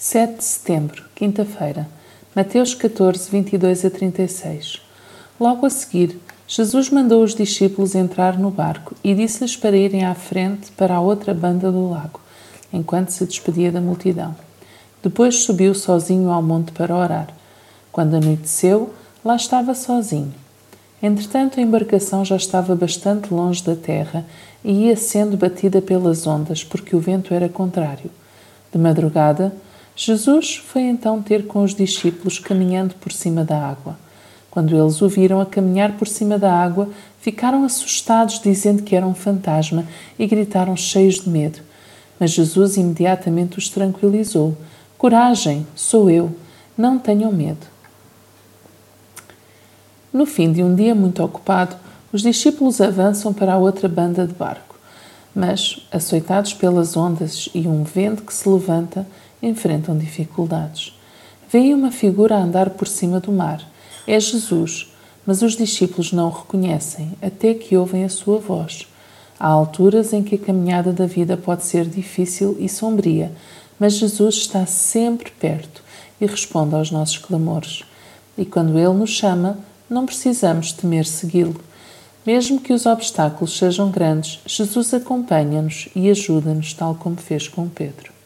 7 de setembro, quinta-feira. Mateus 14, 22 a 36. Logo a seguir, Jesus mandou os discípulos entrar no barco e disse-lhes para irem à frente para a outra banda do lago, enquanto se despedia da multidão. Depois subiu sozinho ao monte para orar. Quando anoiteceu, lá estava sozinho. Entretanto, a embarcação já estava bastante longe da terra e ia sendo batida pelas ondas, porque o vento era contrário. De madrugada, Jesus foi então ter com os discípulos caminhando por cima da água. Quando eles o viram a caminhar por cima da água, ficaram assustados, dizendo que era um fantasma, e gritaram cheios de medo. Mas Jesus imediatamente os tranquilizou: Coragem, sou eu, não tenham medo. No fim de um dia muito ocupado, os discípulos avançam para a outra banda de barco, mas, açoitados pelas ondas e um vento que se levanta, enfrentam dificuldades. Veem uma figura a andar por cima do mar. É Jesus, mas os discípulos não o reconhecem até que ouvem a sua voz. Há alturas em que a caminhada da vida pode ser difícil e sombria, mas Jesus está sempre perto e responde aos nossos clamores. E quando Ele nos chama, não precisamos temer segui-lo. Mesmo que os obstáculos sejam grandes, Jesus acompanha-nos e ajuda-nos, tal como fez com Pedro.